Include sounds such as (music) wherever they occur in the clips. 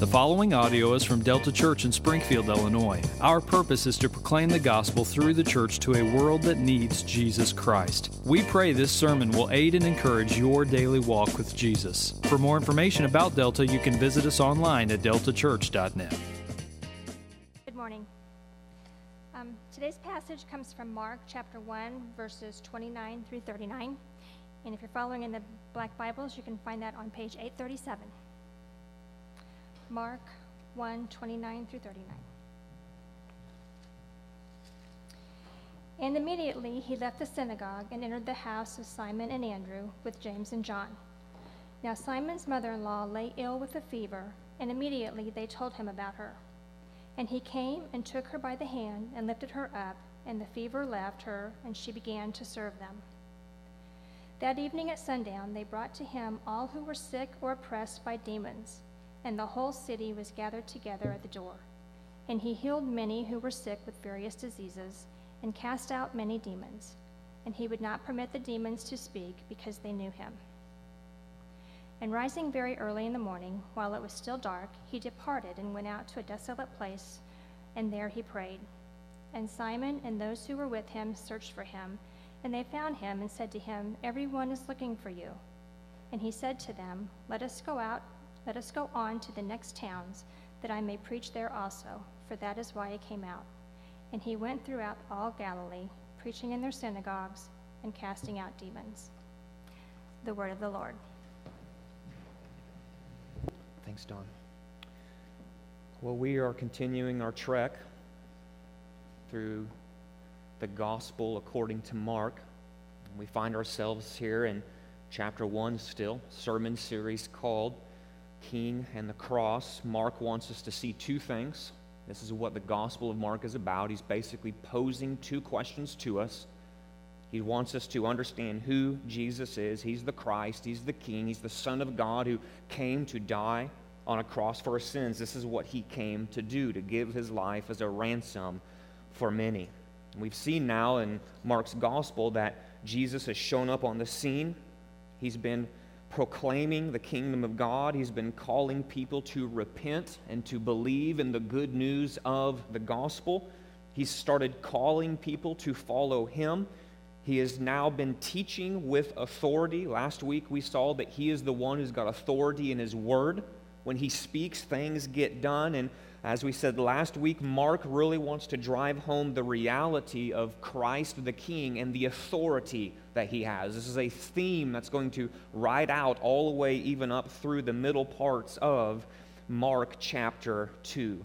The following audio is from Delta Church in Springfield, Illinois. Our purpose is to proclaim the gospel through the church to a world that needs Jesus Christ. We pray this sermon will aid and encourage your daily walk with Jesus. For more information about Delta, you can visit us online at deltachurch.net. Good morning. Um, today's passage comes from Mark chapter 1, verses 29 through 39. And if you're following in the Black Bibles, you can find that on page 837. Mark 1 29 through 39. And immediately he left the synagogue and entered the house of Simon and Andrew with James and John. Now Simon's mother in law lay ill with a fever, and immediately they told him about her. And he came and took her by the hand and lifted her up, and the fever left her, and she began to serve them. That evening at sundown, they brought to him all who were sick or oppressed by demons and the whole city was gathered together at the door. And he healed many who were sick with various diseases, and cast out many demons. And he would not permit the demons to speak, because they knew him. And rising very early in the morning, while it was still dark, he departed and went out to a desolate place, and there he prayed. And Simon and those who were with him searched for him, and they found him and said to him, Everyone is looking for you. And he said to them, Let us go out let us go on to the next towns, that I may preach there also, for that is why I came out. And he went throughout all Galilee, preaching in their synagogues and casting out demons. The word of the Lord. Thanks, Don. Well, we are continuing our trek through the gospel according to Mark. We find ourselves here in chapter 1 still, sermon series called king and the cross, Mark wants us to see two things. This is what the Gospel of Mark is about. He's basically posing two questions to us. He wants us to understand who Jesus is. He's the Christ, He's the King, He's the Son of God who came to die on a cross for our sins. This is what He came to do, to give His life as a ransom for many. We've seen now in Mark's Gospel that Jesus has shown up on the scene. He's been proclaiming the kingdom of God. He's been calling people to repent and to believe in the good news of the gospel. He's started calling people to follow him. He has now been teaching with authority. Last week we saw that he is the one who's got authority in his word. When he speaks, things get done. And as we said last week, Mark really wants to drive home the reality of Christ the King and the authority that he has. This is a theme that's going to ride out all the way even up through the middle parts of Mark chapter 2.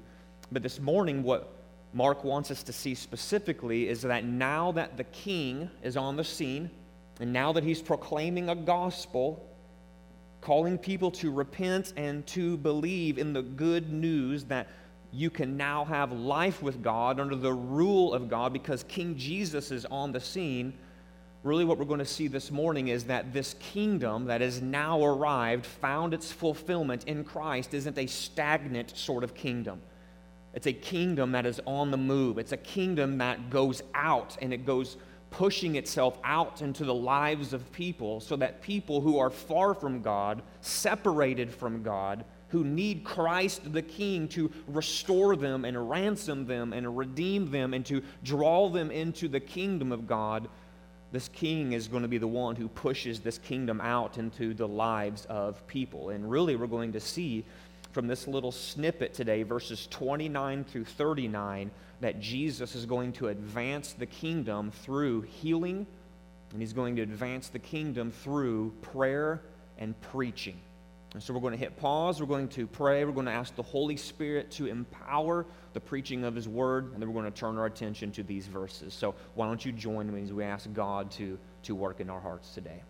But this morning, what Mark wants us to see specifically is that now that the king is on the scene, and now that he's proclaiming a gospel, calling people to repent and to believe in the good news that you can now have life with God under the rule of God because King Jesus is on the scene. Really, what we're going to see this morning is that this kingdom that has now arrived, found its fulfillment in Christ, isn't a stagnant sort of kingdom. It's a kingdom that is on the move. It's a kingdom that goes out and it goes pushing itself out into the lives of people so that people who are far from God, separated from God, who need Christ the King to restore them and ransom them and redeem them and to draw them into the kingdom of God, this king is going to be the one who pushes this kingdom out into the lives of people. And really, we're going to see from this little snippet today, verses 29 through 39, that Jesus is going to advance the kingdom through healing, and he's going to advance the kingdom through prayer and preaching. And so we're going to hit pause. We're going to pray. We're going to ask the Holy Spirit to empower the preaching of His Word. And then we're going to turn our attention to these verses. So why don't you join me as we ask God to, to work in our hearts today?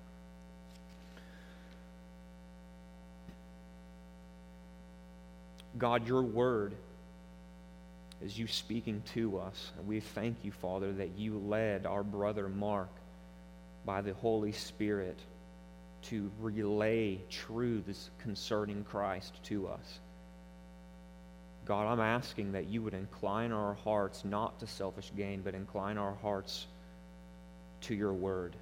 God, your Word is you speaking to us. And we thank you, Father, that you led our brother Mark by the Holy Spirit to relay truths concerning Christ to us. God, I'm asking that you would incline our hearts not to selfish gain, but incline our hearts to your word.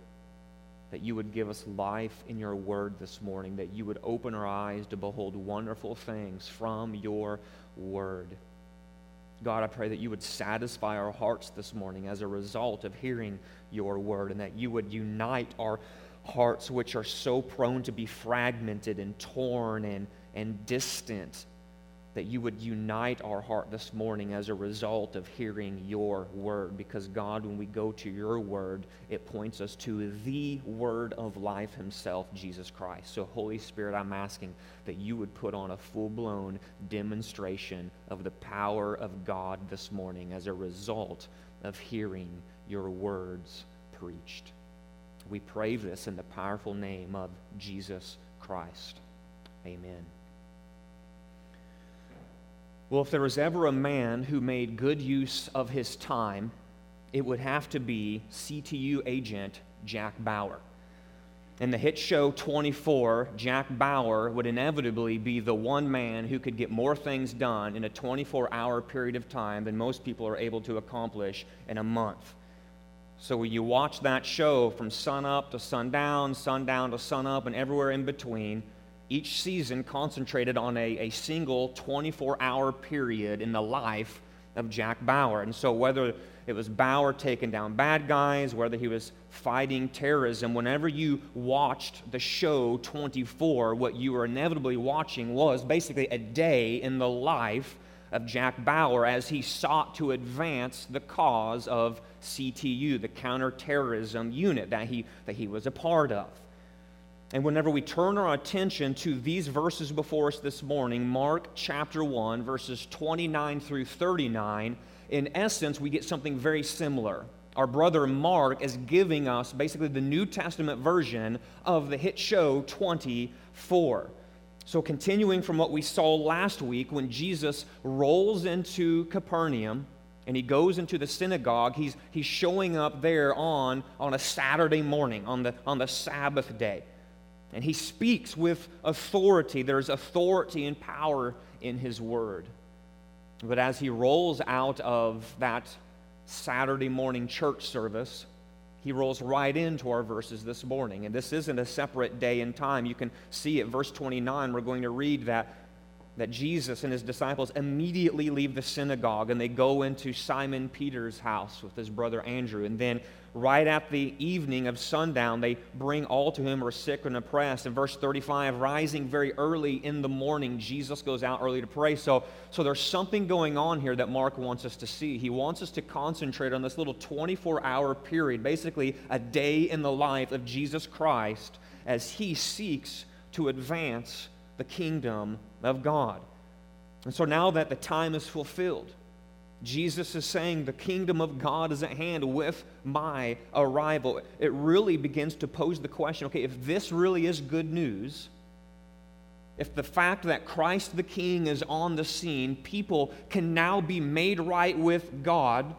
that you would give us life in your word this morning, that you would open our eyes to behold wonderful things from your word. God, I pray that you would satisfy our hearts this morning as a result of hearing your word, and that you would unite our hearts, which are so prone to be fragmented and torn and, and distant that you would unite our heart this morning as a result of hearing your word. Because, God, when we go to your word, it points us to the word of life himself, Jesus Christ. So, Holy Spirit, I'm asking that you would put on a full blown demonstration of the power of God this morning as a result of hearing your words preached. We pray this in the powerful name of Jesus Christ. Amen. Well, if there was ever a man who made good use of his time, it would have to be CTU agent Jack Bauer. In the hit show 24, Jack Bauer would inevitably be the one man who could get more things done in a 24 hour period of time than most people are able to accomplish in a month. So when you watch that show from sunup to sundown, sundown to sunup, and everywhere in between, each season concentrated on a, a single 24 hour period in the life of Jack Bauer. And so, whether it was Bauer taking down bad guys, whether he was fighting terrorism, whenever you watched the show 24, what you were inevitably watching was basically a day in the life of Jack Bauer as he sought to advance the cause of CTU, the counterterrorism unit that he, that he was a part of. And whenever we turn our attention to these verses before us this morning, Mark chapter 1, verses 29 through 39, in essence, we get something very similar. Our brother Mark is giving us basically the New Testament version of the hit show 24. So, continuing from what we saw last week, when Jesus rolls into Capernaum and he goes into the synagogue, he's, he's showing up there on, on a Saturday morning, on the, on the Sabbath day. And he speaks with authority. There's authority and power in his word. But as he rolls out of that Saturday morning church service, he rolls right into our verses this morning. And this isn't a separate day and time. You can see at verse 29, we're going to read that that Jesus and his disciples immediately leave the synagogue and they go into Simon Peter's house with his brother Andrew. And then, right at the evening of sundown, they bring all to him who are sick and oppressed. In verse 35, rising very early in the morning, Jesus goes out early to pray. So, so there's something going on here that Mark wants us to see. He wants us to concentrate on this little 24 hour period, basically a day in the life of Jesus Christ as he seeks to advance the kingdom of God. And so now that the time is fulfilled, Jesus is saying the kingdom of God is at hand with my arrival. It really begins to pose the question okay, if this really is good news, if the fact that Christ the King is on the scene, people can now be made right with God,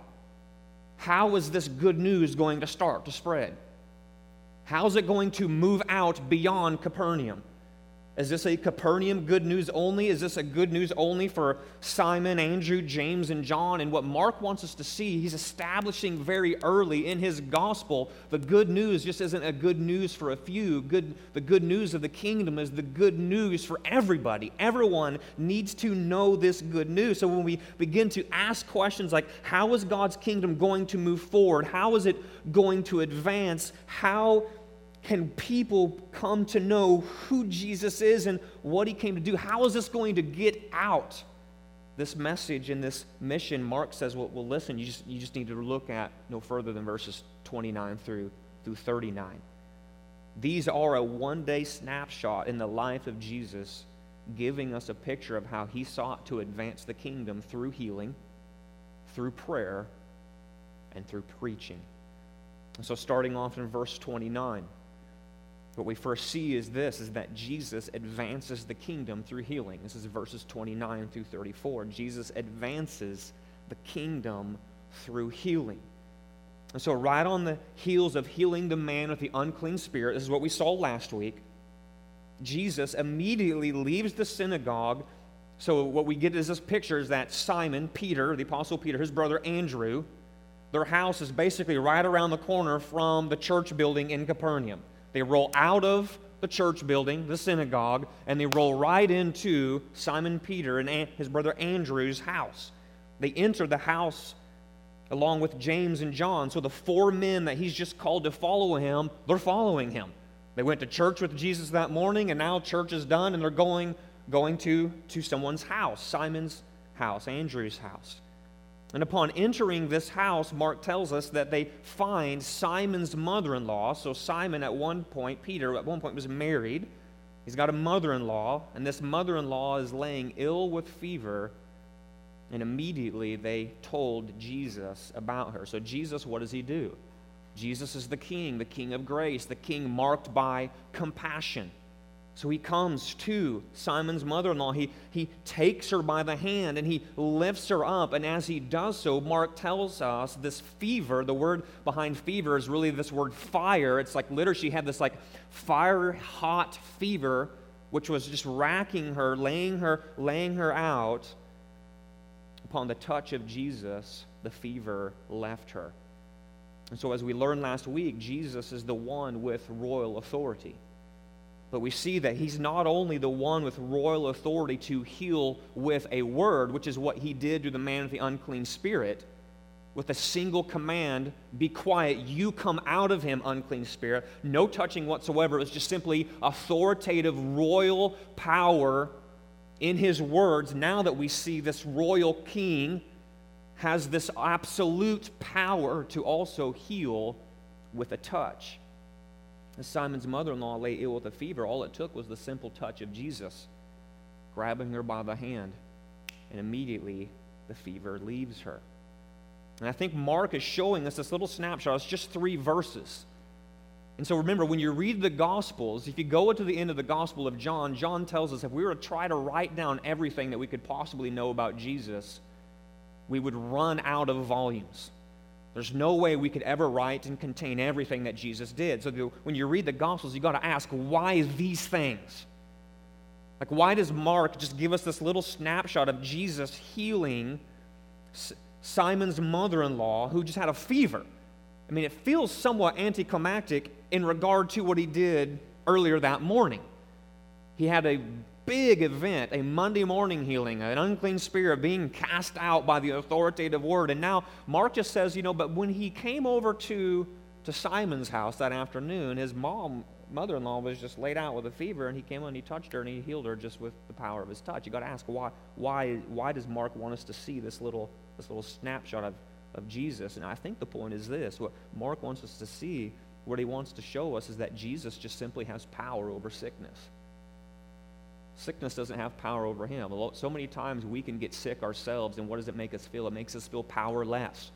how is this good news going to start to spread? How is it going to move out beyond Capernaum? Is this a Capernaum good news only? Is this a good news only for Simon, Andrew, James, and John? And what Mark wants us to see, he's establishing very early in his gospel the good news just isn't a good news for a few. Good, the good news of the kingdom is the good news for everybody. Everyone needs to know this good news. So when we begin to ask questions like, how is God's kingdom going to move forward? How is it going to advance? How can people come to know who Jesus is and what he came to do? How is this going to get out? This message and this mission, Mark says, well, well listen, you just, you just need to look at no further than verses 29 through, through 39. These are a one day snapshot in the life of Jesus, giving us a picture of how he sought to advance the kingdom through healing, through prayer, and through preaching. And so, starting off in verse 29. What we first see is this is that Jesus advances the kingdom through healing. This is verses 29 through 34. Jesus advances the kingdom through healing. And so, right on the heels of healing the man with the unclean spirit, this is what we saw last week. Jesus immediately leaves the synagogue. So, what we get is this picture is that Simon, Peter, the Apostle Peter, his brother Andrew, their house is basically right around the corner from the church building in Capernaum. They roll out of the church building, the synagogue, and they roll right into Simon Peter and his brother Andrew's house. They enter the house along with James and John. So the four men that he's just called to follow him, they're following him. They went to church with Jesus that morning, and now church is done, and they're going, going to, to someone's house, Simon's house, Andrew's house. And upon entering this house, Mark tells us that they find Simon's mother in law. So, Simon, at one point, Peter, at one point, was married. He's got a mother in law, and this mother in law is laying ill with fever. And immediately they told Jesus about her. So, Jesus, what does he do? Jesus is the king, the king of grace, the king marked by compassion. So he comes to Simon's mother in law. He, he takes her by the hand and he lifts her up. And as he does so, Mark tells us this fever, the word behind fever is really this word fire. It's like literally she had this like fire hot fever, which was just racking her, laying her, laying her out. Upon the touch of Jesus, the fever left her. And so, as we learned last week, Jesus is the one with royal authority. But we see that he's not only the one with royal authority to heal with a word, which is what he did to the man with the unclean spirit, with a single command be quiet, you come out of him, unclean spirit. No touching whatsoever. It was just simply authoritative royal power in his words. Now that we see this royal king has this absolute power to also heal with a touch. As Simon's mother in law lay ill with a fever, all it took was the simple touch of Jesus, grabbing her by the hand, and immediately the fever leaves her. And I think Mark is showing us this little snapshot. It's just three verses. And so remember, when you read the Gospels, if you go to the end of the Gospel of John, John tells us if we were to try to write down everything that we could possibly know about Jesus, we would run out of volumes. There's no way we could ever write and contain everything that Jesus did. So when you read the Gospels, you got to ask, why these things? Like, why does Mark just give us this little snapshot of Jesus healing Simon's mother in law who just had a fever? I mean, it feels somewhat anticlimactic in regard to what he did earlier that morning. He had a big event, a Monday morning healing, an unclean spirit being cast out by the authoritative word. And now Mark just says, you know, but when he came over to, to Simon's house that afternoon, his mom, mother in law, was just laid out with a fever, and he came and he touched her and he healed her just with the power of his touch. You got to ask why, why, why does Mark want us to see this little, this little snapshot of, of Jesus? And I think the point is this what Mark wants us to see, what he wants to show us, is that Jesus just simply has power over sickness. Sickness doesn't have power over him. So many times we can get sick ourselves, and what does it make us feel? It makes us feel powerless.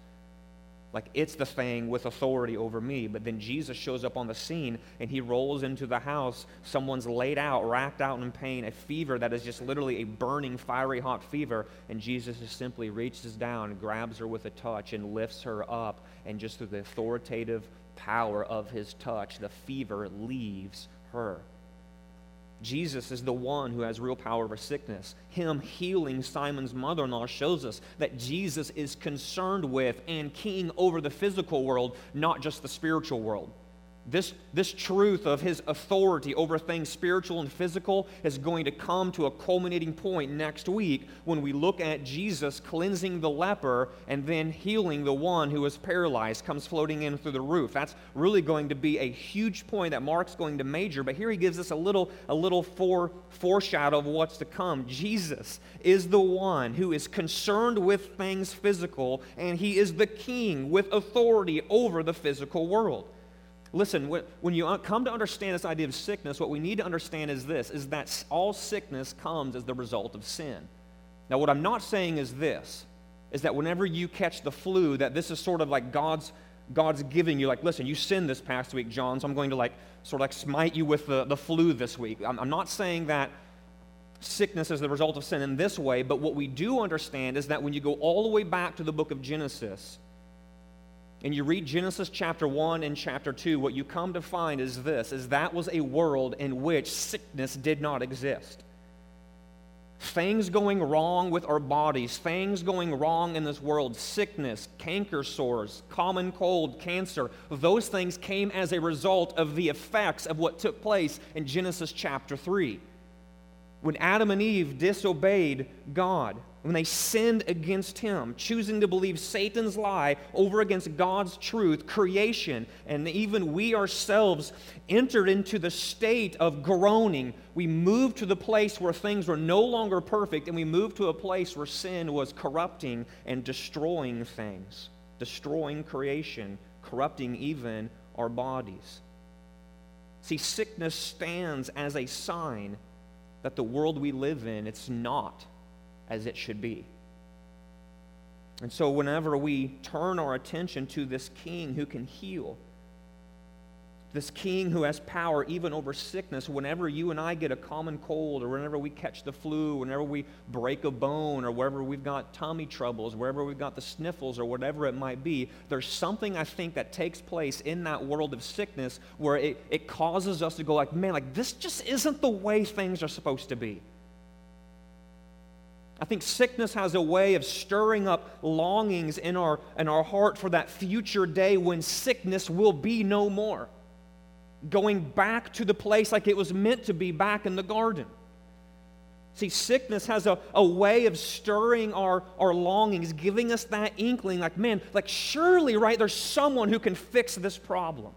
Like it's the thing with authority over me. But then Jesus shows up on the scene and he rolls into the house. Someone's laid out, racked out in pain, a fever that is just literally a burning, fiery hot fever. And Jesus just simply reaches down, grabs her with a touch, and lifts her up. And just through the authoritative power of his touch, the fever leaves her. Jesus is the one who has real power over sickness. Him healing Simon's mother in law shows us that Jesus is concerned with and king over the physical world, not just the spiritual world. This, this truth of his authority over things spiritual and physical is going to come to a culminating point next week when we look at Jesus cleansing the leper and then healing the one who was paralyzed, comes floating in through the roof. That's really going to be a huge point that Mark's going to major, but here he gives us a little, a little fore, foreshadow of what's to come. Jesus is the one who is concerned with things physical, and he is the king with authority over the physical world. Listen, when you uh, come to understand this idea of sickness, what we need to understand is this is that all sickness comes as the result of sin. Now, what I'm not saying is this is that whenever you catch the flu, that this is sort of like God's God's giving you, like, listen, you sinned this past week, John, so I'm going to like sort of like smite you with the, the flu this week. I'm, I'm not saying that sickness is the result of sin in this way, but what we do understand is that when you go all the way back to the book of Genesis, and you read Genesis chapter 1 and chapter 2, what you come to find is this is that was a world in which sickness did not exist. things going wrong with our bodies, things going wrong in this world, sickness, canker sores, common cold, cancer, those things came as a result of the effects of what took place in Genesis chapter 3. When Adam and Eve disobeyed God, when they sinned against him, choosing to believe Satan's lie over against God's truth, creation, and even we ourselves entered into the state of groaning. We moved to the place where things were no longer perfect, and we moved to a place where sin was corrupting and destroying things, destroying creation, corrupting even our bodies. See, sickness stands as a sign that the world we live in, it's not as it should be. And so, whenever we turn our attention to this king who can heal, this king who has power even over sickness, whenever you and I get a common cold, or whenever we catch the flu, whenever we break a bone, or wherever we've got tummy troubles, wherever we've got the sniffles, or whatever it might be, there's something I think that takes place in that world of sickness where it, it causes us to go like, man, like this just isn't the way things are supposed to be. I think sickness has a way of stirring up longings in our, in our heart for that future day when sickness will be no more. Going back to the place like it was meant to be back in the garden. See, sickness has a, a way of stirring our, our longings, giving us that inkling like, man, like surely, right, there's someone who can fix this problem.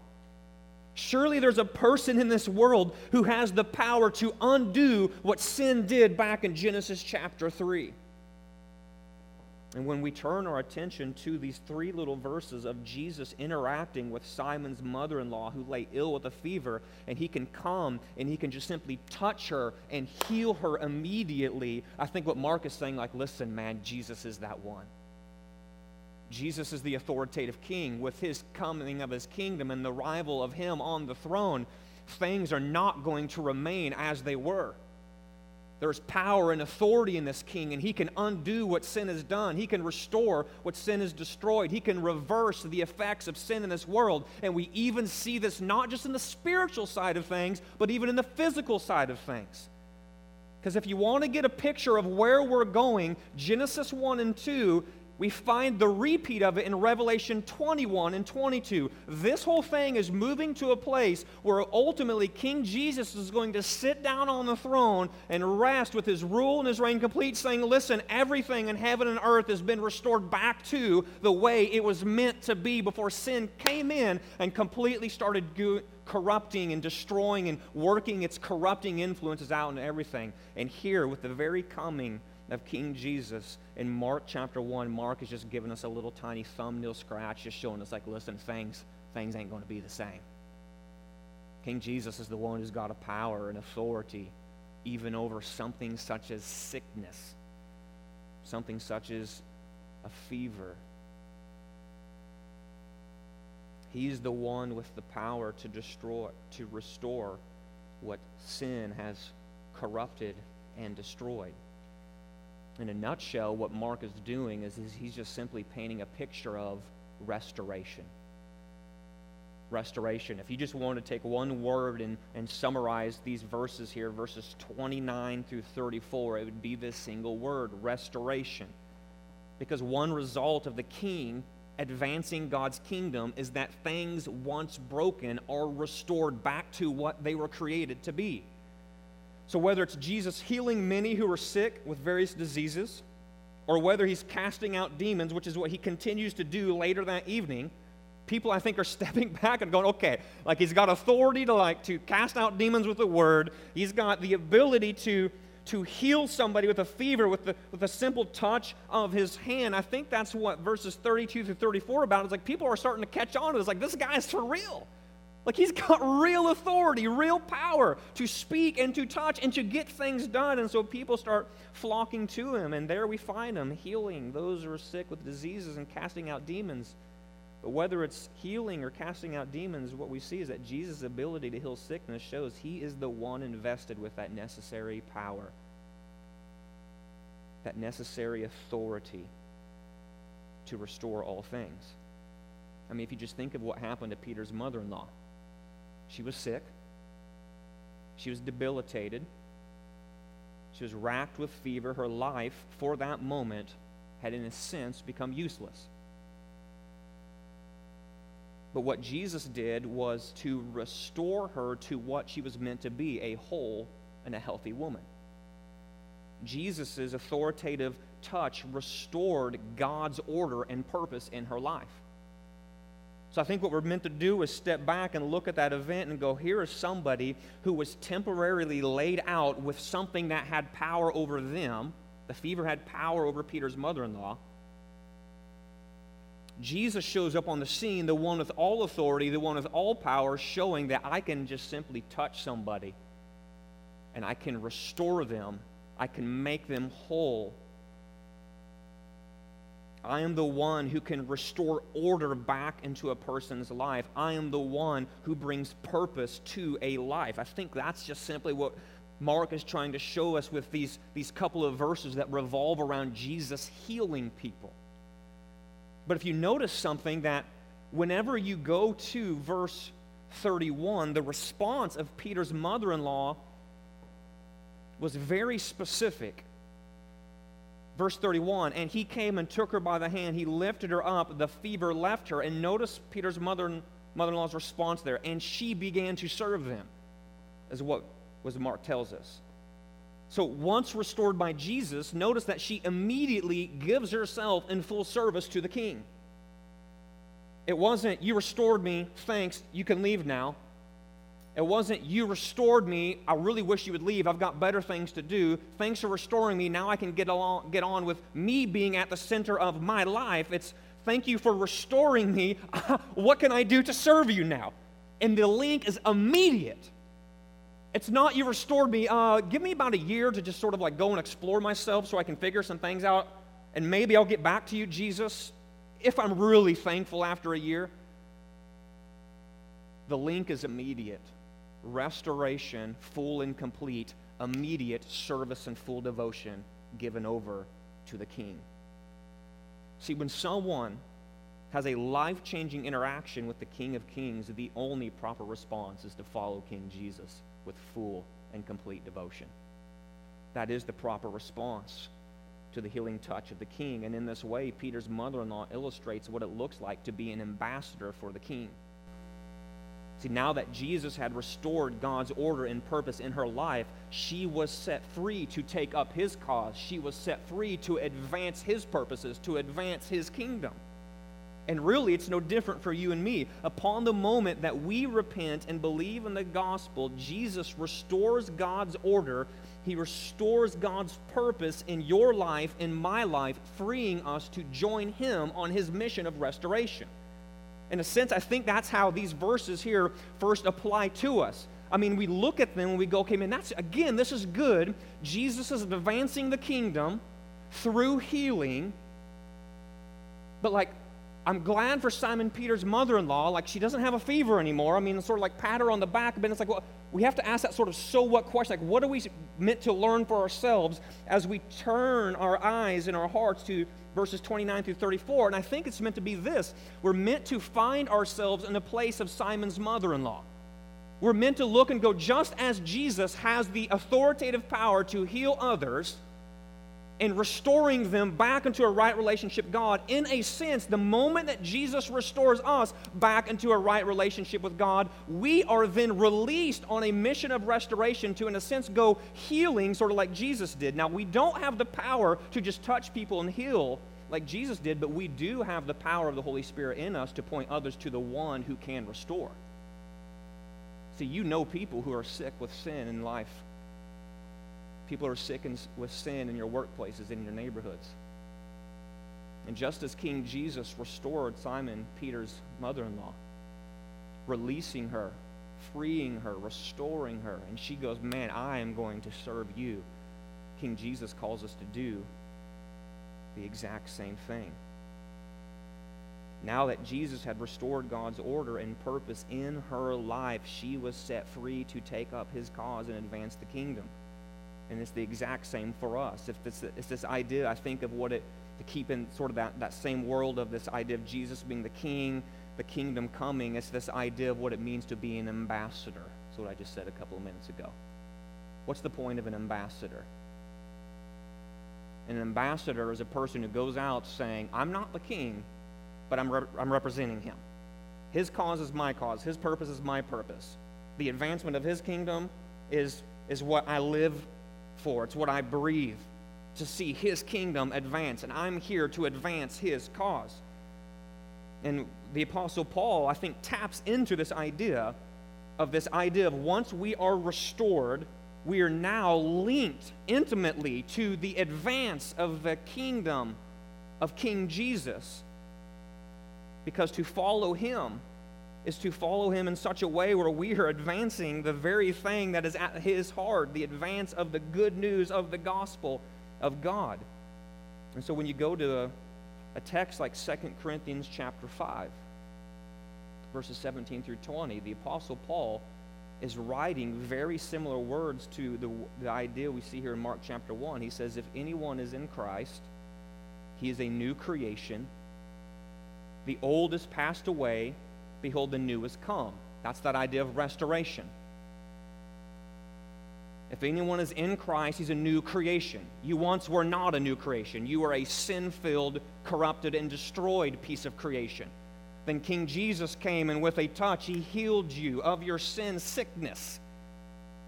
Surely there's a person in this world who has the power to undo what sin did back in Genesis chapter 3. And when we turn our attention to these three little verses of Jesus interacting with Simon's mother in law who lay ill with a fever, and he can come and he can just simply touch her and heal her immediately, I think what Mark is saying, like, listen, man, Jesus is that one. Jesus is the authoritative king. With his coming of his kingdom and the arrival of him on the throne, things are not going to remain as they were. There's power and authority in this king, and he can undo what sin has done. He can restore what sin has destroyed. He can reverse the effects of sin in this world. And we even see this not just in the spiritual side of things, but even in the physical side of things. Because if you want to get a picture of where we're going, Genesis 1 and 2 we find the repeat of it in Revelation 21 and 22. This whole thing is moving to a place where ultimately King Jesus is going to sit down on the throne and rest with his rule and his reign complete, saying, Listen, everything in heaven and earth has been restored back to the way it was meant to be before sin came in and completely started go- corrupting and destroying and working its corrupting influences out into everything. And here, with the very coming of King Jesus in Mark chapter 1, Mark is just giving us a little tiny thumbnail scratch, just showing us, like, listen, things, things ain't going to be the same. King Jesus is the one who's got a power and authority even over something such as sickness, something such as a fever. He's the one with the power to destroy, to restore what sin has corrupted and destroyed in a nutshell, what Mark is doing is, is he's just simply painting a picture of restoration. Restoration. If you just want to take one word and, and summarize these verses here, verses 29 through 34, it would be this single word restoration. Because one result of the king advancing God's kingdom is that things once broken are restored back to what they were created to be. So, whether it's Jesus healing many who are sick with various diseases, or whether he's casting out demons, which is what he continues to do later that evening, people I think are (laughs) stepping back and going, okay, like he's got authority to like to cast out demons with the word. He's got the ability to to heal somebody with a fever with the with a simple touch of his hand. I think that's what verses 32 through 34 about. It's like people are starting to catch on to this. Like this guy is for real. Like he's got (laughs) real authority, real power to speak and to touch and to get things done. And so people start flocking to him, and there we find him healing those who are sick with diseases and casting out demons. But whether it's healing or casting out demons, what we see is that Jesus' ability to heal sickness shows he is the one invested with that necessary power, that necessary authority to restore all things. I mean, if you just think of what happened to Peter's mother in law. She was sick. She was debilitated. She was racked with fever. Her life, for that moment, had in a sense become useless. But what Jesus did was to restore her to what she was meant to be a whole and a healthy woman. Jesus' authoritative touch restored God's order and purpose in her life. So I think what we're meant to do is step back and look at that event and go, here is somebody who was temporarily laid out with something that had power over them. The fever had power over Peter's mother in law. Jesus shows up on the scene, the one with all authority, the one with all power, showing that I can just simply touch somebody and I can restore them, I can make them whole. I am the one who can restore order back into a person's life. I am the one who brings purpose to a life. I think that's just simply what Mark is trying to show us with these, these couple of verses that revolve around Jesus healing people. But if you notice something, that whenever you go to verse 31, the response of Peter's mother in law was very specific. Verse 31 And he came and took her by the hand. He lifted her up. The fever left her. And notice Peter's mother mother in law's response there. And she began to serve them, is what was Mark tells us. So once restored by Jesus, notice that she immediately gives herself in full service to the king. It wasn't, you restored me, thanks, you can leave now. It wasn't, you restored me, I really wish you would leave, I've got better things to do. Thanks for restoring me, now I can get, along, get on with me being at the center of my life. It's, thank you for restoring me, (laughs) what can I do to serve you now? And the link is immediate. It's not you restored me. Uh, give me about a year to just sort of like go and explore myself so I can figure some things out, and maybe I'll get back to you, Jesus, if I'm really thankful after a year. The link is immediate restoration, full and complete, immediate service and full devotion given over to the king. See, when someone has a life changing interaction with the King of Kings, the only proper response is to follow King Jesus with full and complete devotion. That is the proper response to the healing touch of the king. And in this way, Peter's mother in law illustrates what it looks like to be an ambassador for the king. See, now that Jesus had restored God's order and purpose in her life, she was set free to take up his cause. She was set free to advance his purposes, to advance his kingdom. And really, it's no different for you and me. Upon the moment that we repent and believe in the gospel, Jesus restores God's order. He restores God's purpose in your life, in my life, freeing us to join Him on His mission of restoration. In a sense, I think that's how these verses here first apply to us. I mean, we look at them and we go, okay, man, that's, again, this is good. Jesus is advancing the kingdom through healing. But, like, I'm glad for Simon Peter's mother in law. Like, she doesn't have a fever anymore. I mean, sort of like pat her on the back. But it's like, well, we have to ask that sort of so what question. Like, what are we meant to learn for ourselves as we turn our eyes and our hearts to verses 29 through 34? And I think it's meant to be this we're meant to find ourselves in the place of Simon's mother in law. We're meant to look and go, just as Jesus has the authoritative power to heal others and restoring them back into a right relationship God. In a sense, the moment that Jesus restores us back into a right relationship with God, we are then released on a mission of restoration to, in a sense, go healing, sort of like Jesus did. Now, we don't have the power to just touch people and heal like Jesus did, but we do have the power of the Holy Spirit in us to point others to the one who can restore. See, you know people who are sick with sin in life People are sick with sin in your workplaces, in your neighborhoods. And just as King Jesus restored Simon Peter's mother in law, releasing her, freeing her, restoring her, and she goes, Man, I am going to serve you. King Jesus calls us to do the exact same thing. Now that Jesus had restored God's order and purpose in her life, she was set free to take up his cause and advance the kingdom. And it's the exact same for us. If it's this idea, I think, of what it, to keep in sort of that, that same world of this idea of Jesus being the king, the kingdom coming, it's this idea of what it means to be an ambassador. That's what I just said a couple of minutes ago. What's the point of an ambassador? An ambassador is a person who goes out saying, I'm not the king, but I'm, re- I'm representing him. His cause is my cause, his purpose is my purpose. The advancement of his kingdom is, is what I live for, it's what I breathe to see his kingdom advance, and I'm here to advance his cause. And the Apostle Paul, I think, taps into this idea of this idea of once we are restored, we are now linked intimately to the advance of the kingdom of King Jesus. Because to follow him is to follow him in such a way where we are advancing the very thing that is at his heart, the advance of the good news of the gospel of God. And so when you go to a, a text like 2 Corinthians chapter 5, verses 17 through 20, the Apostle Paul is writing very similar words to the, the idea we see here in Mark chapter 1. He says, If anyone is in Christ, he is a new creation. The old is passed away. Behold, the new is come. That's that idea of restoration. If anyone is in Christ, he's a new creation. You once were not a new creation. You were a sin filled, corrupted, and destroyed piece of creation. Then King Jesus came, and with a touch, he healed you of your sin sickness.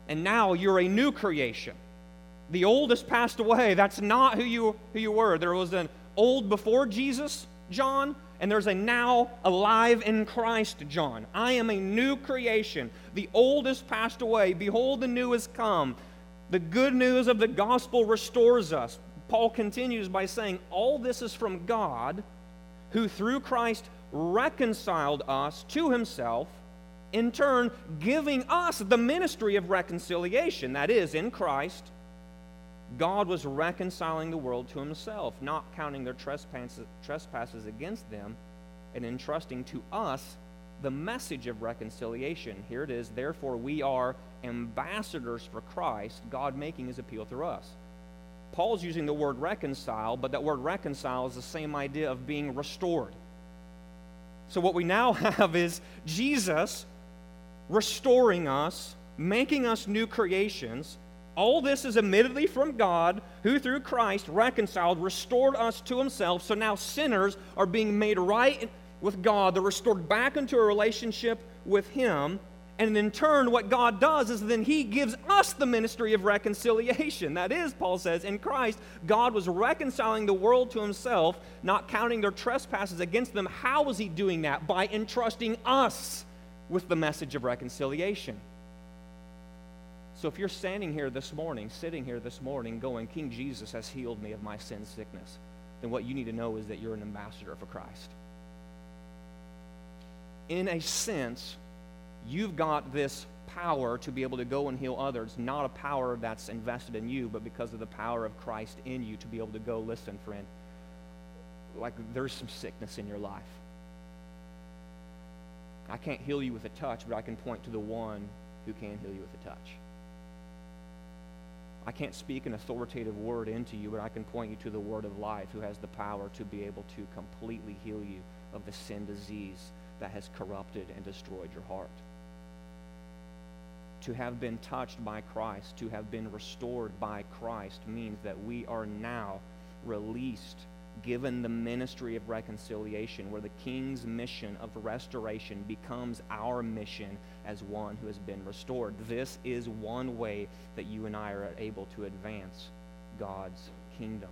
And now you're a new creation. The old has passed away. That's not who you, who you were. There was an old before Jesus, John, and there's a now alive in Christ, John. I am a new creation. The old has passed away. Behold, the new has come. The good news of the gospel restores us. Paul continues by saying, All this is from God, who through Christ reconciled us to himself, in turn, giving us the ministry of reconciliation. That is, in Christ, God was reconciling the world to himself, not counting their trespasses, trespasses against them, and entrusting to us the message of reconciliation. Here it is. Therefore, we are ambassadors for Christ, God making his appeal through us. Paul's using the word reconcile, but that word reconcile is the same idea of being restored. So, what we now (laughs) have is Jesus restoring us, making us new creations all this is admittedly from God, who through Christ reconciled, restored us to himself. So now sinners are being made right with God. They're restored back into a relationship with him. And in turn, what God does is then He gives us the ministry of reconciliation. That is, Paul says, in Christ, God was reconciling the world to Himself, not counting their trespasses against them. How was He doing that? By entrusting us with the message of reconciliation. So if you're standing here this morning, sitting here this morning, going, King Jesus has healed me of my sin sickness, then what you need to know is that you're an ambassador for Christ. In a sense, you've got this power to be able to go and heal others, not a power that's invested in you, but because of the power of Christ in you to be able to go, listen, friend, like there's some sickness in your life. I can't heal you with a touch, but I can point to the one who can heal you with a touch. I can't speak an authoritative word into you, but I can point you to the word of life who has the power to be able to completely heal you of the sin disease that has corrupted and destroyed your heart. To have been touched by Christ, to have been restored by Christ, means that we are now released given the ministry of reconciliation, where the king's mission of restoration becomes our mission as one who has been restored. This is one way that you and I are able to advance God's kingdom.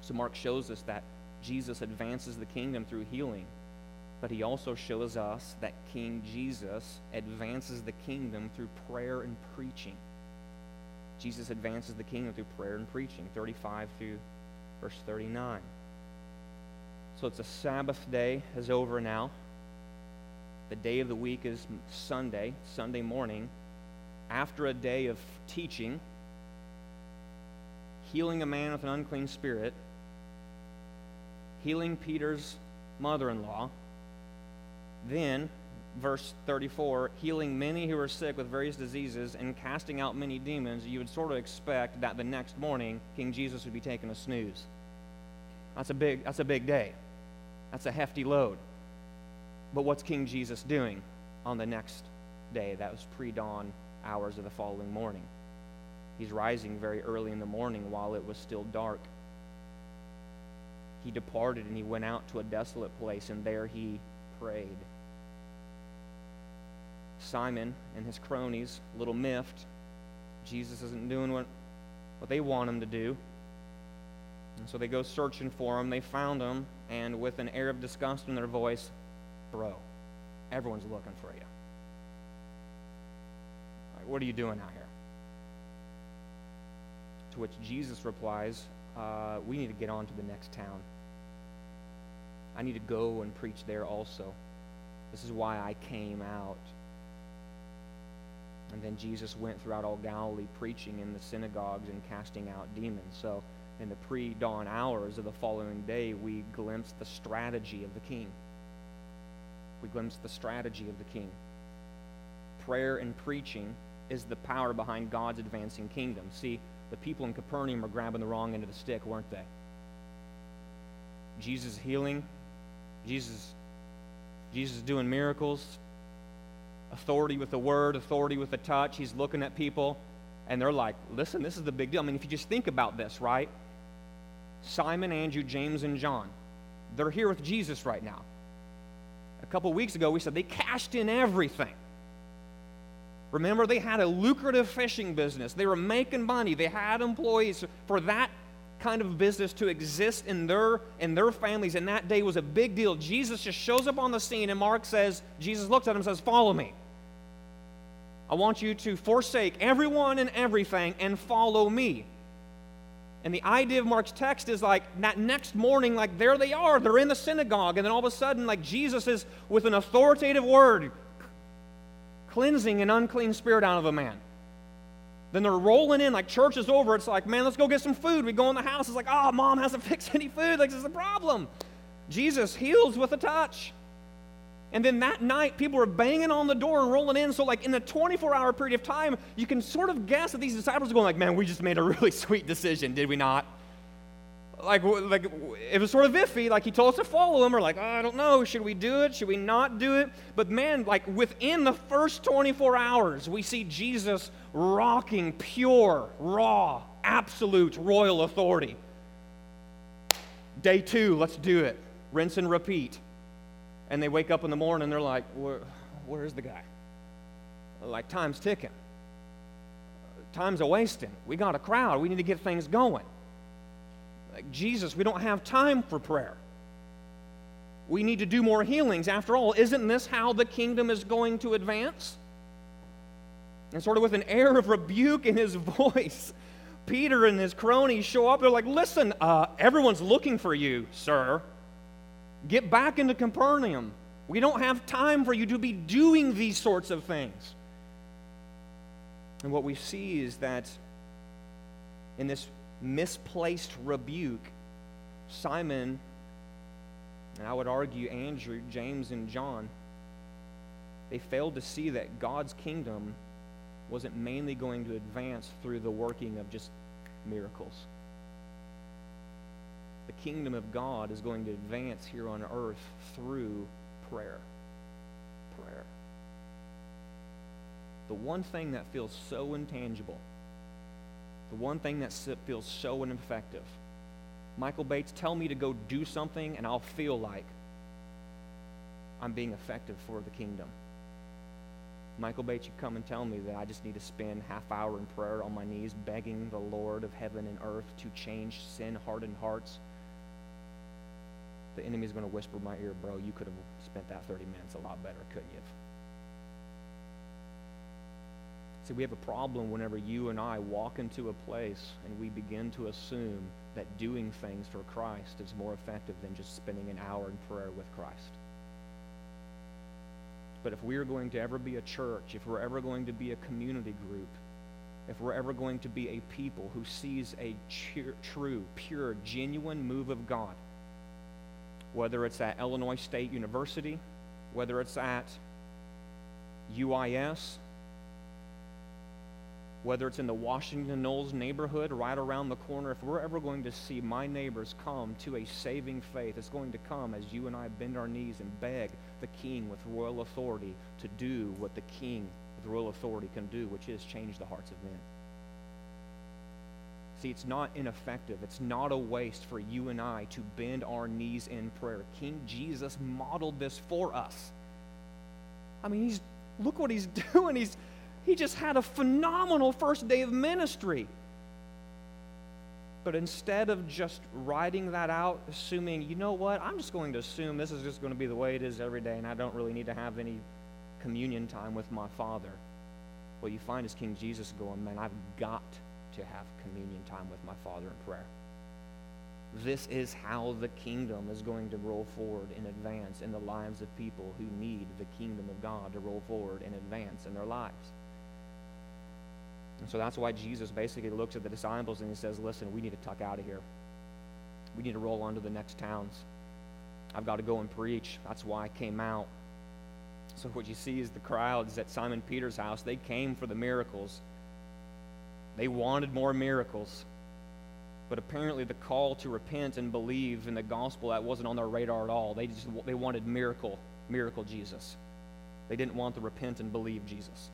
So, Mark shows us that Jesus advances the kingdom through healing, but he also shows us that King Jesus advances the kingdom through prayer and preaching. Jesus advances the kingdom through prayer and preaching, 35 through verse 39. So it's a Sabbath day is over now. The day of the week is Sunday, Sunday morning. After a day of teaching, healing a man with an unclean spirit, healing Peter's mother in law, then verse 34, healing many who were sick with various diseases and casting out many demons, you would sort of expect that the next morning King Jesus would be taking a snooze. That's a big, that's a big day. That's a hefty load. But what's King Jesus doing on the next day? That was pre dawn hours of the following morning. He's rising very early in the morning while it was still dark. He departed and he went out to a desolate place, and there he prayed. Simon and his cronies, a little miffed. Jesus isn't doing what, what they want him to do. And so they go searching for him. They found him, and with an air of disgust in their voice, Bro, everyone's looking for you. Like, what are you doing out here? To which Jesus replies, uh, We need to get on to the next town. I need to go and preach there also. This is why I came out. And then Jesus went throughout all Galilee preaching in the synagogues and casting out demons. So, in the pre dawn hours of the following day, we glimpsed the strategy of the king. We glimpsed the strategy of the king. Prayer and preaching is the power behind God's advancing kingdom. See, the people in Capernaum were grabbing the wrong end of the stick, weren't they? Jesus healing, Jesus, Jesus doing miracles, authority with the word, authority with the touch. He's looking at people, and they're like, listen, this is the big deal. I mean, if you just think about this, right? Simon, Andrew, James, and John. They're here with Jesus right now. A couple weeks ago, we said they cashed in everything. Remember, they had a lucrative fishing business. They were making money. They had employees. For that kind of business to exist in their, in their families in that day was a big deal. Jesus just shows up on the scene, and Mark says, Jesus looks at him and says, Follow me. I want you to forsake everyone and everything and follow me. And the idea of Mark's text is like that next morning, like there they are, they're in the synagogue, and then all of a sudden, like Jesus is with an authoritative word cleansing an unclean spirit out of a man. Then they're rolling in, like church is over. It's like, man, let's go get some food. We go in the house. It's like, oh, mom hasn't (laughs) fixed any food. Like, this is a problem. Jesus heals with a touch. And then that night, people were banging on the door and rolling in. So, like in a 24-hour period of time, you can sort of guess that these disciples are going, like, "Man, we just made a (laughs) really sweet decision, did we not?" Like, like it was sort of iffy. Like he told us to follow him. We're like, oh, I don't know, should we do it? Should we not do it? But man, like within the first 24 hours, we see Jesus rocking pure, raw, absolute royal authority. Day two, let's do it. Rinse and repeat and they wake up in the morning and they're like, Where, where's the guy? Like, time's ticking. Time's a wasting. We got a crowd. We need to get things going. Like, Jesus, we don't have time for prayer. We need to do more healings. After all, isn't this how the kingdom is going to advance? And sort of with an air of rebuke in his (laughs) voice, Peter and his cronies show up. They're like, Listen, uh, everyone's looking for you, sir. Get back into Capernaum. We don't have time for you to be doing these sorts of things. And what we see is that in this misplaced rebuke, Simon, and I would argue Andrew, James, and John, they failed to see that God's kingdom wasn't mainly going to advance through the working of just miracles the kingdom of God is going to advance here on earth through prayer. Prayer. The one thing that feels so intangible, the one thing that feels so ineffective. Michael Bates, tell me to go do something, and I'll feel like I'm being effective for the kingdom. Michael Bates, you come and tell me that I just need to spend half hour in prayer on my knees, begging the Lord of heaven and earth to change sin-hardened hearts the enemy's going to whisper in my ear, bro, you could have spent that 30 minutes a lot better, couldn't you? See, we have a problem whenever you and I walk into a place and we begin to assume that doing things for Christ is more effective than just spending an hour in prayer with Christ. But if we are going to ever be a church, if we're ever going to be a community group, if we're ever going to be a people who sees a true, pure, genuine move of God, whether it's at Illinois State University, whether it's at UIS, whether it's in the Washington Knolls neighborhood right around the corner, if we're ever going to see my neighbors come to a saving faith, it's going to come as you and I bend our knees and beg the king with royal authority to do what the king with royal authority can do, which is change the hearts of men. See, it's not ineffective. It's not a waste for you and I to bend our knees in prayer. King Jesus modeled this for us. I mean, he's look what he's (laughs) doing. He's he just had a phenomenal first day of ministry. But instead of just writing that out, assuming, you know what, I'm just going to assume this is just going to be the way it is every day, and I don't really need to have any communion time with my Father. What you find is King Jesus going, man, I've got to have communion time with my Father in prayer. This is how the kingdom is going to roll forward in advance in the lives of people who need the kingdom of God to roll forward in advance in their lives. And so that's why Jesus basically looks at the disciples and he says, Listen, we need to tuck out of here. We need to roll on to the next towns. I've got to go and preach. That's why I came out. So what you see is the crowds at Simon Peter's house, they came for the miracles. They wanted more miracles. But apparently the call to repent and believe in the gospel that wasn't on their radar at all. They just they wanted miracle, miracle Jesus. They didn't want to repent and believe Jesus.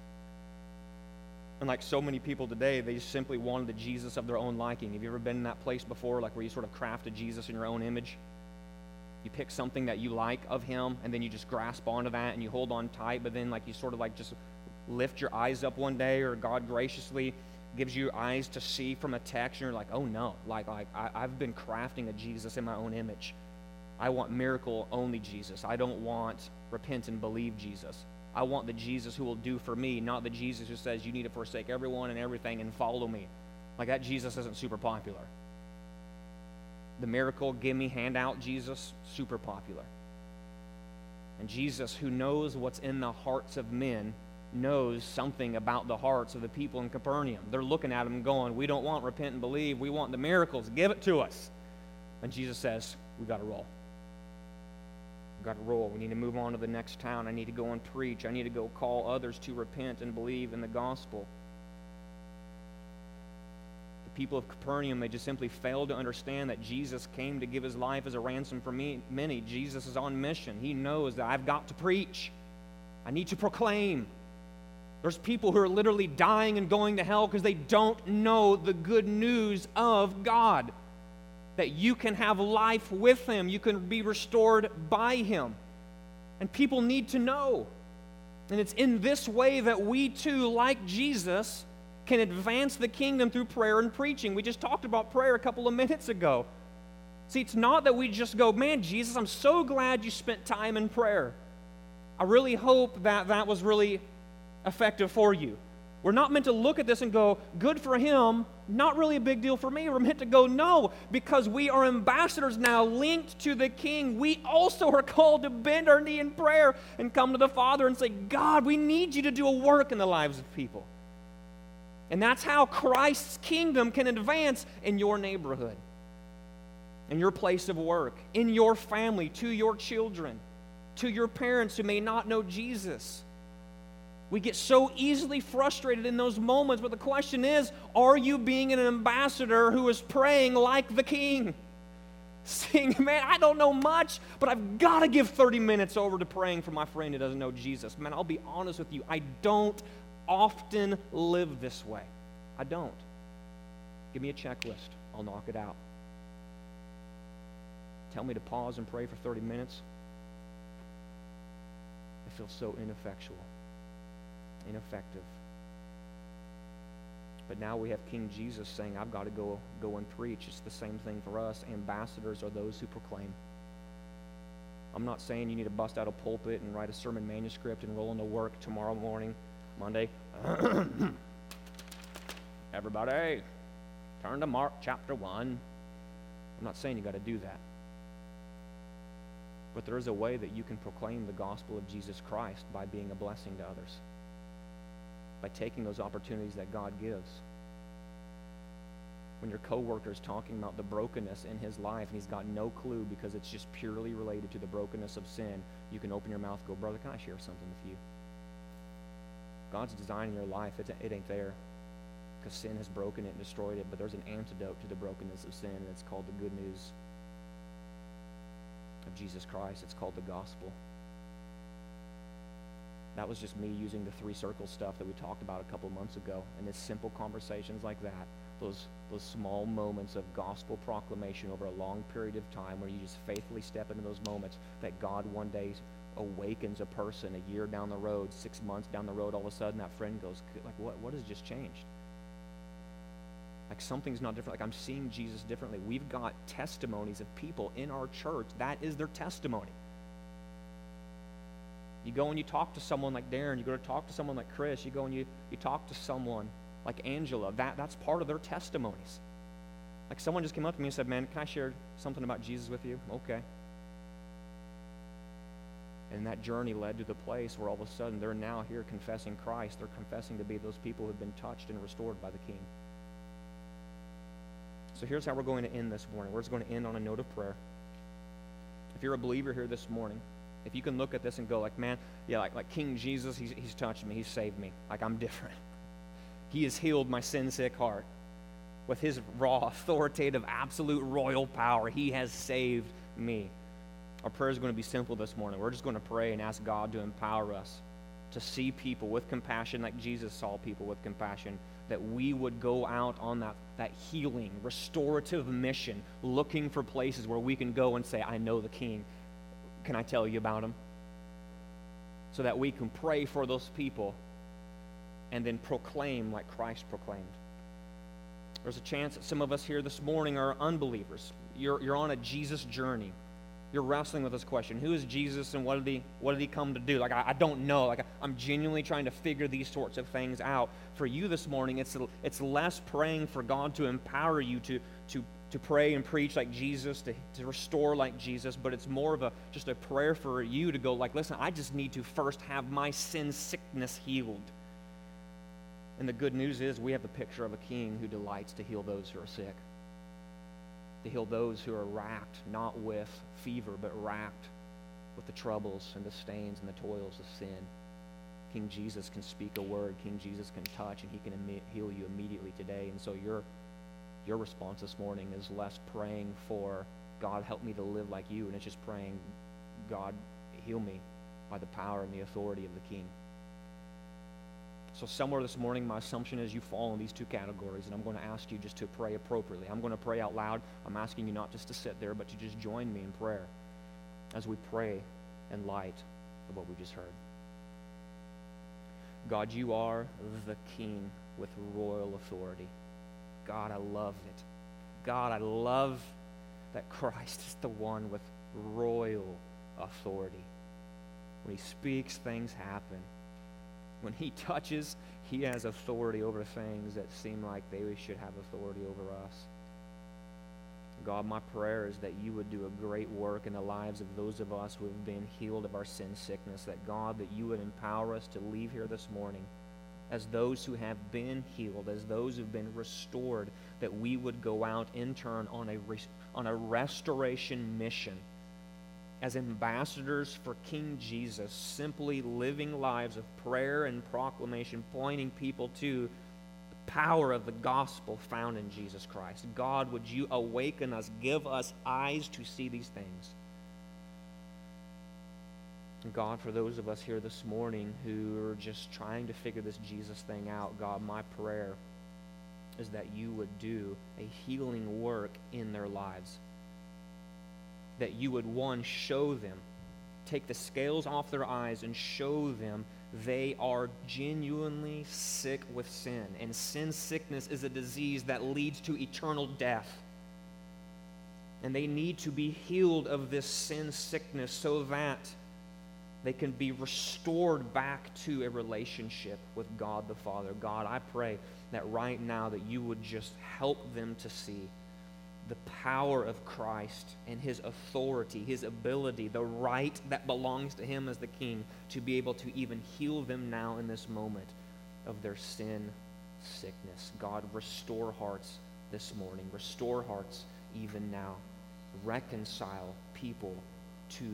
And like so many people today, they just simply wanted the Jesus of their own liking. Have you ever been in that place before, like where you sort of crafted Jesus in your own image? You pick something that you like of him, and then you just grasp onto that and you hold on tight, but then like you sort of like just lift your eyes up one day, or God graciously gives you eyes to see from a text, and you're like, oh no, like like I, I've been crafting a Jesus in my own image. I want miracle only Jesus. I don't want repent and believe Jesus. I want the Jesus who will do for me, not the Jesus who says you need to forsake everyone and everything and follow me. Like that Jesus isn't super popular. The miracle, give me handout Jesus, super popular. And Jesus, who knows what's in the hearts of men, knows something about the hearts of the people in Capernaum. They're looking at him going, We don't want repent and believe. We want the miracles. Give it to us. And Jesus says, We got to roll. We've got to roll. We need to move on to the next town. I need to go and preach. I need to go call others to repent and believe in the gospel. The people of Capernaum, they just simply failed to understand that Jesus came to give his life as a ransom for me, many. Jesus is on mission. He knows that I've got to preach, I need to proclaim. There's people who are literally dying and going to hell because they don't know the good news of God that you can have life with Him, you can be restored by Him. And people need to know. And it's in this way that we too, like Jesus, can advance the kingdom through prayer and preaching. We just talked about prayer a couple of minutes ago. See, it's not that we just go, man, Jesus, I'm so glad you spent time in prayer. I really hope that that was really effective for you. We're not meant to look at this and go, good for him, not really a big deal for me. We're meant to go, no, because we are ambassadors now linked to the king. We also are called to bend our knee in prayer and come to the Father and say, God, we need you to do a work in the lives of people. And that's how Christ's kingdom can advance in your neighborhood, in your place of work, in your family, to your children, to your parents who may not know Jesus. We get so easily frustrated in those moments, but the question is are you being an ambassador who is praying like the king? (laughs) Saying, man, I don't know much, but I've got to give 30 minutes over to praying for my friend who doesn't know Jesus. Man, I'll be honest with you, I don't often live this way. I don't. Give me a checklist, I'll knock it out. Tell me to pause and pray for 30 minutes. I feel so ineffectual ineffective. But now we have King Jesus saying, I've got to go, go and preach. It's the same thing for us. Ambassadors are those who proclaim. I'm not saying you need to bust out a pulpit and write a sermon manuscript and roll into work tomorrow morning, Monday. (coughs) Everybody, turn to Mark chapter 1. I'm not saying you got to do that. But there is a way that you can proclaim the gospel of Jesus Christ by being a blessing to others by taking those opportunities that God gives. When your coworker is talking about the brokenness in his life and he's got no clue because it's just purely related to the brokenness of sin, you can open your mouth go, Brother, can I share something with you? God's design in your life, it, it ain't there because sin has broken it and destroyed it, but there's an antidote to the brokenness of sin, and it's called the good news of Jesus Christ. It's called the gospel. That was just me using the three circle stuff that we talked about a couple months ago. And it's simple conversations like that those, those small moments of gospel proclamation over a long period of time where you just faithfully step into those moments that God one day awakens a person a year down the road, six months down the road, all of a sudden that friend goes, like, what, what has just changed? Like something's not different. Like I'm seeing Jesus differently. We've got testimonies of people in our church. That is their testimony. You go and you talk to someone like Darren, you go to talk to someone like Chris, you go and you, you talk to someone like Angela. That, that's part of their testimonies. Like someone just came up to me and said, Man, can I share something about Jesus with you? Okay. And that journey led to the place where all of a sudden they're now here confessing Christ. They're confessing to be those people who have been touched and restored by the King. So here's how we're going to end this morning. We're just going to end on a note of prayer. If you're a believer here this morning, if you can look at this and go like, man, yeah, like, like King Jesus, he's, he's touched me. He's saved me. Like I'm different. (laughs) He has healed my sin-sick heart. With his raw, authoritative, absolute royal power, he has saved me. Our prayer is going to be simple this morning. We're just going to pray and ask God to empower us to see people with compassion like Jesus saw people with compassion, that we would go out on that, that healing, restorative mission, looking for places where we can go and say, I know the King. Can I tell you about them? So that we can pray for those people and then proclaim like Christ proclaimed. There's a chance that some of us here this morning are unbelievers. You're, you're on a Jesus journey you're wrestling with this question who is jesus and what did he what did he come to do like i, I don't know like i'm genuinely trying to figure these sorts of things out for you this morning it's it's less praying for god to empower you to to to pray and preach like jesus to, to restore like jesus but it's more of a just a prayer for you to go like listen i just need to first have my sin sickness healed and the good news is we have the picture of a king who delights to heal those who are sick to heal those who are racked, not with fever, but racked with the troubles and the stains and the toils of sin. King Jesus can speak a word, King Jesus can touch, and he can Im- heal you immediately today. And so your, your response this morning is less praying for, God, help me to live like you, and it's just praying, God, heal me by the power and the authority of the King. So, somewhere this morning, my assumption is you fall in these two categories, and I'm going to ask you just to pray appropriately. I'm going to pray out loud. I'm asking you not just to sit there, but to just join me in prayer as we pray in light of what we just heard. God, you are the King with royal authority. God, I love it. God, I love that Christ is the one with royal authority. When he speaks, things happen. When he touches, he has authority over things that seem like they should have authority over us. God, my prayer is that you would do a great work in the lives of those of us who have been healed of our sin sickness. That God, that you would empower us to leave here this morning as those who have been healed, as those who've been restored, that we would go out in turn on a, on a restoration mission as ambassadors for King Jesus, simply living lives of prayer and proclamation, pointing people to the power of the gospel found in Jesus Christ. God, would you awaken us, give us eyes to see these things? God, for those of us here this morning who are just trying to figure this Jesus thing out, God, my prayer is that you would do a healing work in their lives that you would, one, show them, take the scales off their eyes and show them they are genuinely sick with sin. And sin sickness is a disease that leads to eternal death. And they need to be healed of this sin sickness so that they can be restored back to a relationship with God the Father. God, I pray that right now that you would just help them to see the power of Christ and his authority, his ability, the right that belongs to him as the king to be able to even heal them now in this moment of their sin sickness. God, restore hearts this morning. Restore hearts even now. Reconcile people to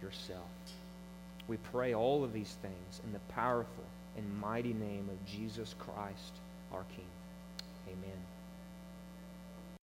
yourself. We pray all of these things in the powerful and mighty name of Jesus Christ, our King.